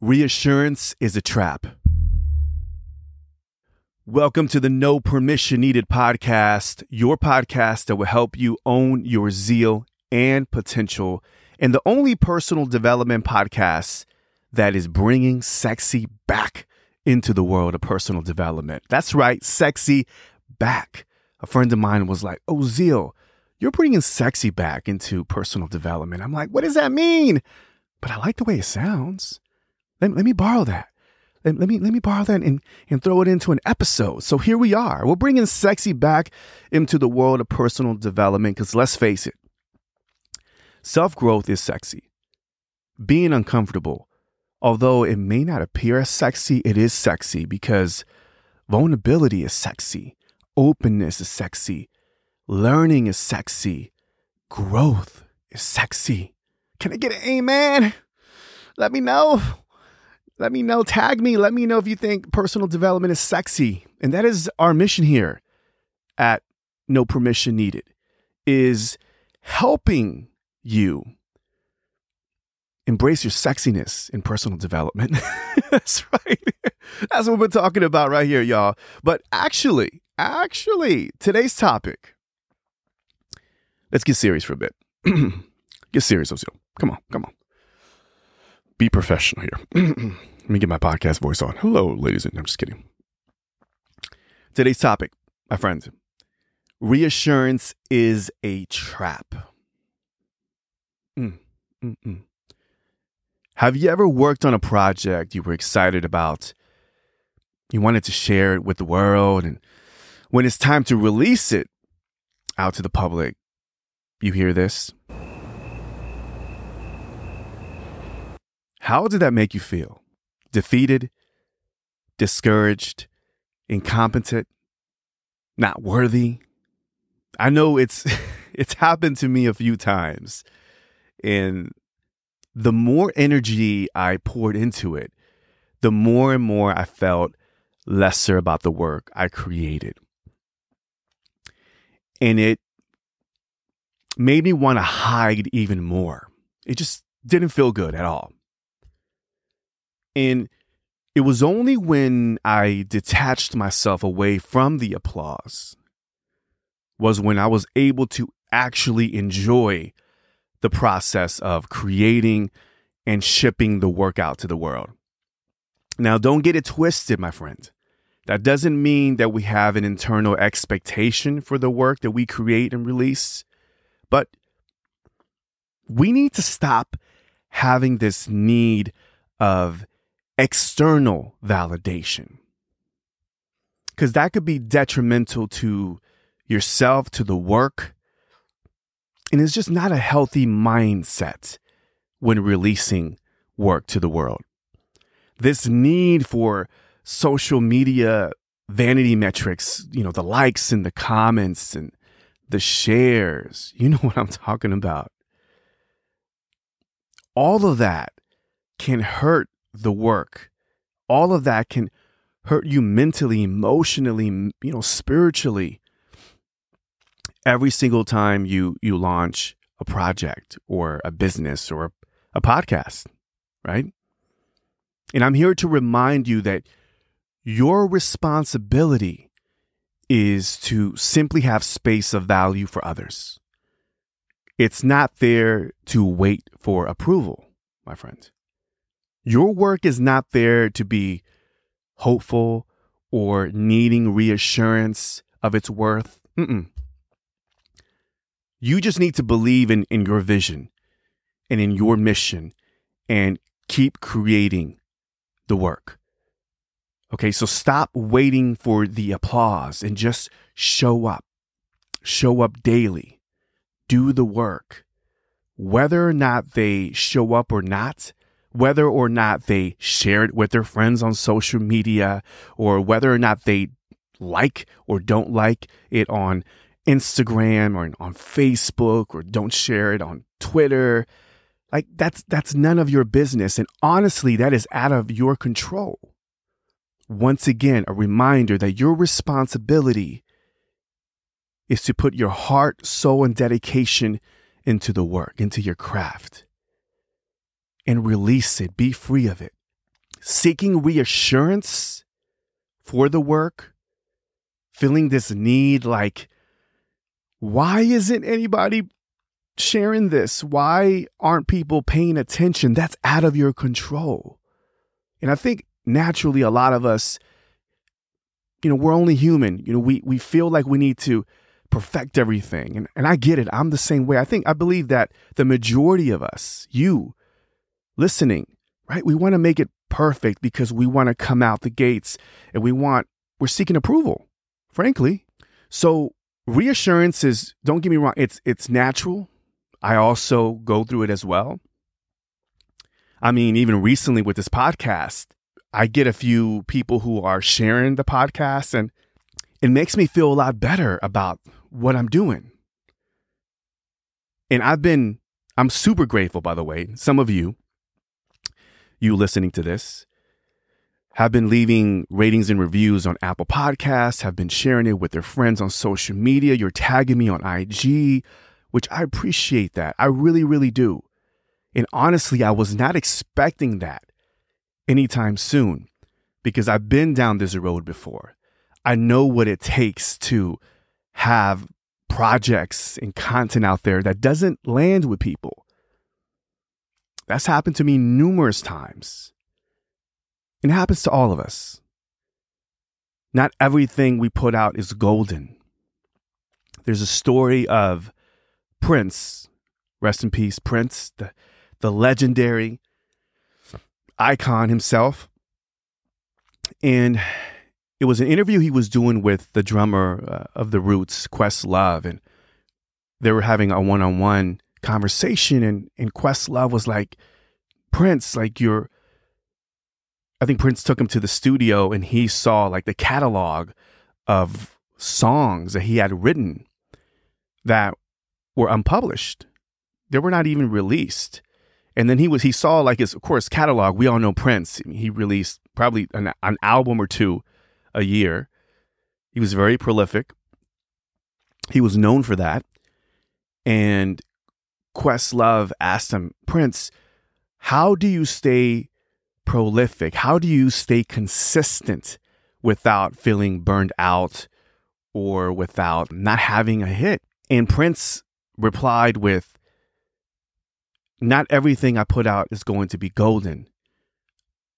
Reassurance is a trap. Welcome to the No Permission Needed podcast, your podcast that will help you own your zeal and potential, and the only personal development podcast that is bringing sexy back into the world of personal development. That's right, sexy back. A friend of mine was like, Oh, Zeal, you're bringing sexy back into personal development. I'm like, What does that mean? But I like the way it sounds. Let, let me borrow that. Let, let, me let me borrow that and, and throw it into an episode. So here we are. We're bringing sexy back into the world of personal development because let's face it, self growth is sexy. Being uncomfortable, although it may not appear as sexy, it is sexy because vulnerability is sexy, openness is sexy, learning is sexy, growth is sexy. Can I get an amen? Let me know. Let me know. Tag me. Let me know if you think personal development is sexy. And that is our mission here at No Permission Needed is helping you embrace your sexiness in personal development. That's right. That's what we're talking about right here, y'all. But actually, actually, today's topic. Let's get serious for a bit. get serious, Ozeal. Come on, come on. Be professional here. Let me get my podcast voice on. Hello, ladies and I'm just kidding. Today's topic, my friends. Reassurance is a trap. Mm, mm, mm. Have you ever worked on a project you were excited about? You wanted to share it with the world, and when it's time to release it out to the public, you hear this. How did that make you feel? Defeated, discouraged, incompetent, not worthy? I know it's it's happened to me a few times. And the more energy I poured into it, the more and more I felt lesser about the work I created. And it made me want to hide even more. It just didn't feel good at all. And it was only when I detached myself away from the applause was when I was able to actually enjoy the process of creating and shipping the work out to the world. Now, don't get it twisted, my friend. That doesn't mean that we have an internal expectation for the work that we create and release, but we need to stop having this need of external validation. Because that could be detrimental to yourself, to the work, and it's just not a healthy mindset when releasing work to the world. This need for social media vanity metrics, you know, the likes and the comments and the shares, you know what I'm talking about. All of that can hurt the work. All of that can hurt you mentally, emotionally, you know, spiritually every single time you you launch a project or a business or a podcast, right? And I'm here to remind you that your responsibility is to simply have space of value for others. It's not there to wait for approval, my friend. Your work is not there to be hopeful or needing reassurance of its worth. Mm-mm. You just need to believe in, in your vision and in your mission and keep creating the work. Okay, so stop waiting for the applause and just show up. Show up daily. Do the work. Whether or not they show up or not, whether or not they share it with their friends on social media, or whether or not they like or don't like it on Instagram or on Facebook or don't share it on Twitter. Like that's that's none of your business and honestly that is out of your control. Once again, a reminder that your responsibility is to put your heart, soul and dedication into the work, into your craft and release it, be free of it. seeking reassurance for the work, feeling this need like, why isn't anybody sharing this? Why aren't people paying attention? That's out of your control. And I think naturally, a lot of us, you know, we're only human. You know, we, we feel like we need to perfect everything. And, and I get it. I'm the same way. I think, I believe that the majority of us, you listening, right? We want to make it perfect because we want to come out the gates and we want, we're seeking approval, frankly. So reassurance is, don't get me wrong, it's, it's natural. I also go through it as well. I mean, even recently with this podcast, I get a few people who are sharing the podcast and it makes me feel a lot better about what I'm doing. And I've been, I'm super grateful, by the way. Some of you, you listening to this, have been leaving ratings and reviews on Apple Podcasts, have been sharing it with their friends on social media. You're tagging me on IG, which I appreciate that. I really, really do. And honestly, I was not expecting that anytime soon because I've been down this road before. I know what it takes to have projects and content out there that doesn't land with people. That's happened to me numerous times. It happens to all of us. Not everything we put out is golden. There's a story of Prince, rest in peace, Prince, the, the legendary icon himself. And it was an interview he was doing with the drummer uh, of the Roots, Questlove, and they were having a one-on-one conversation. And and Questlove was like, Prince, like you're. I think Prince took him to the studio, and he saw like the catalog of songs that he had written that were unpublished. They were not even released. And then he was he saw like his of course catalog. We all know Prince. He released probably an, an album or two a year. He was very prolific. He was known for that. And Questlove asked him, Prince, how do you stay prolific? How do you stay consistent without feeling burned out or without not having a hit? And Prince replied with, Not everything I put out is going to be golden.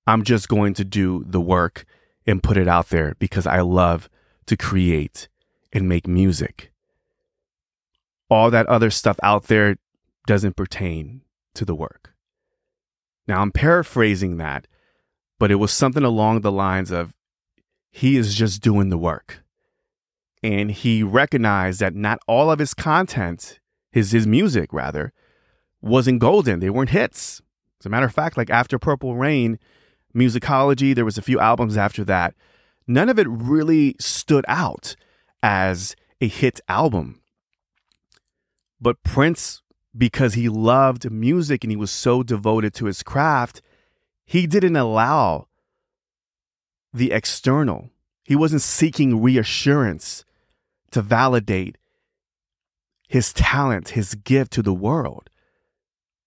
I'm just going to do the work and put it out there because I love to create and make music. All that other stuff out there doesn't pertain to the work. Now, I'm paraphrasing that, but it was something along the lines of he is just doing the work. And he recognized that not all of his content, his, his music rather, wasn't golden. They weren't hits. As a matter of fact, like after Purple Rain, musicology. There was a few albums after that. None of it really stood out as a hit album. But Prince, because he loved music and he was so devoted to his craft, he didn't allow the external. He wasn't seeking reassurance to validate his talent, his gift to the world,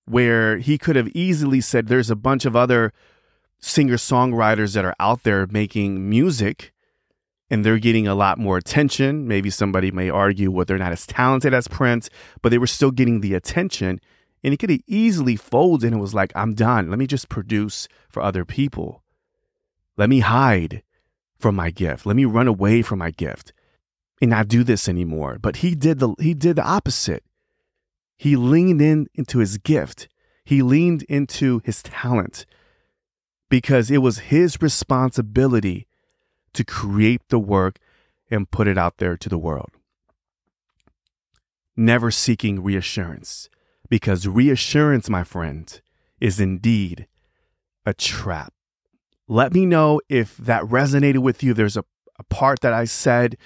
where he could have easily said, There's a bunch of other singer songwriters that are out there making music and they're getting a lot more attention. Maybe somebody may argue well, they're not as talented as Prince, but they were still getting the attention. And he could have easily folded and it was like, I'm done. Let me just produce for other people. Let me hide from my gift. Let me run away from my gift and not do this anymore. But he did the he did the opposite. He leaned in into his gift. He leaned into his talent because it was his responsibility to create the work and put it out there to the world. Never seeking reassurance, because reassurance, my friend, is indeed a trap. Let me know if that resonated with you. There's a, a part that I said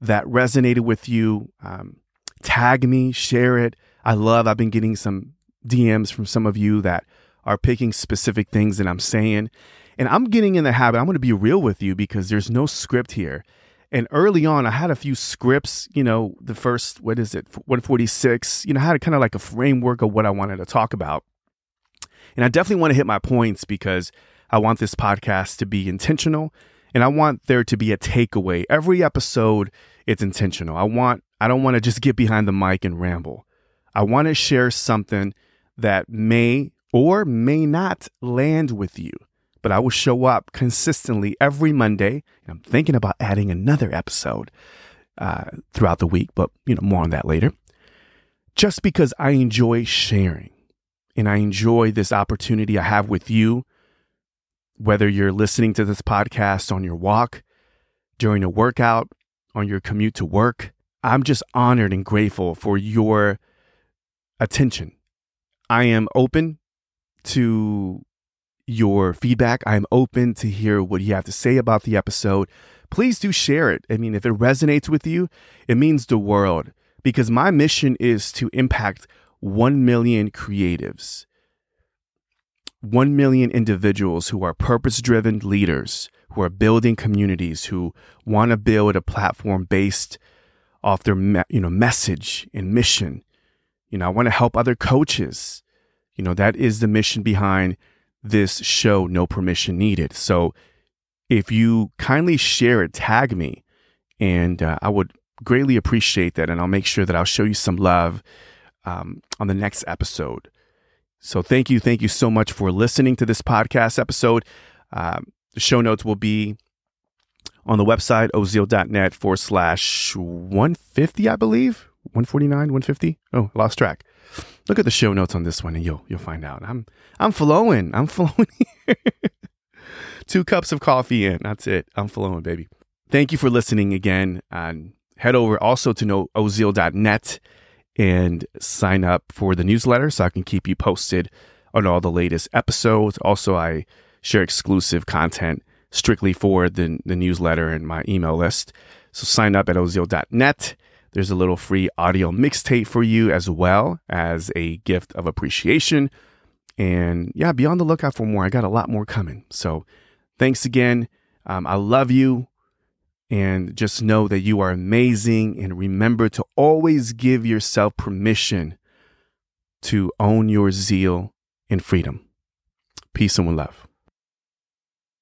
that resonated with you. Um, tag me, share it. I love, I've been getting some DMs from some of you that are picking specific things that I'm saying. And I'm getting in the habit, I'm going to be real with you because there's no script here. And early on, I had a few scripts, you know, the first, what is it, 146, you know, I had kind of like a framework of what I wanted to talk about. And I definitely want to hit my points because I want this podcast to be intentional and I want there to be a takeaway. Every episode, it's intentional. I want, I don't want to just get behind the mic and ramble. I want to share something that may or may not land with you, but I will show up consistently every Monday. And I'm thinking about adding another episode uh, throughout the week, but you know, more on that later. Just because I enjoy sharing and I enjoy this opportunity I have with you, whether you're listening to this podcast on your walk, during a workout, on your commute to work, I'm just honored and grateful for your attention. I am open to your feedback. I am open to hear what you have to say about the episode. Please do share it. I mean, if it resonates with you, it means the world because my mission is to impact 1 million creatives, 1 million individuals who are purpose driven leaders, who are building communities, who want to build a platform based off their you know, message and mission. You know, I want to help other coaches. You know, that is the mission behind this show, No Permission Needed. So if you kindly share it, tag me, and uh, I would greatly appreciate that. And I'll make sure that I'll show you some love um, on the next episode. So thank you. Thank you so much for listening to this podcast episode. Um, the show notes will be on the website, ozeal.net forward slash 150, I believe. 149, 150. Oh, lost track. Look at the show notes on this one and you'll you'll find out. I'm I'm flowing. I'm flowing here. Two cups of coffee in. That's it. I'm flowing, baby. Thank you for listening again. And head over also to know ozeal.net and sign up for the newsletter so I can keep you posted on all the latest episodes. Also, I share exclusive content strictly for the, the newsletter and my email list. So sign up at ozeal.net. There's a little free audio mixtape for you as well as a gift of appreciation. And yeah, be on the lookout for more. I got a lot more coming. So thanks again. Um, I love you. And just know that you are amazing. And remember to always give yourself permission to own your zeal and freedom. Peace and love.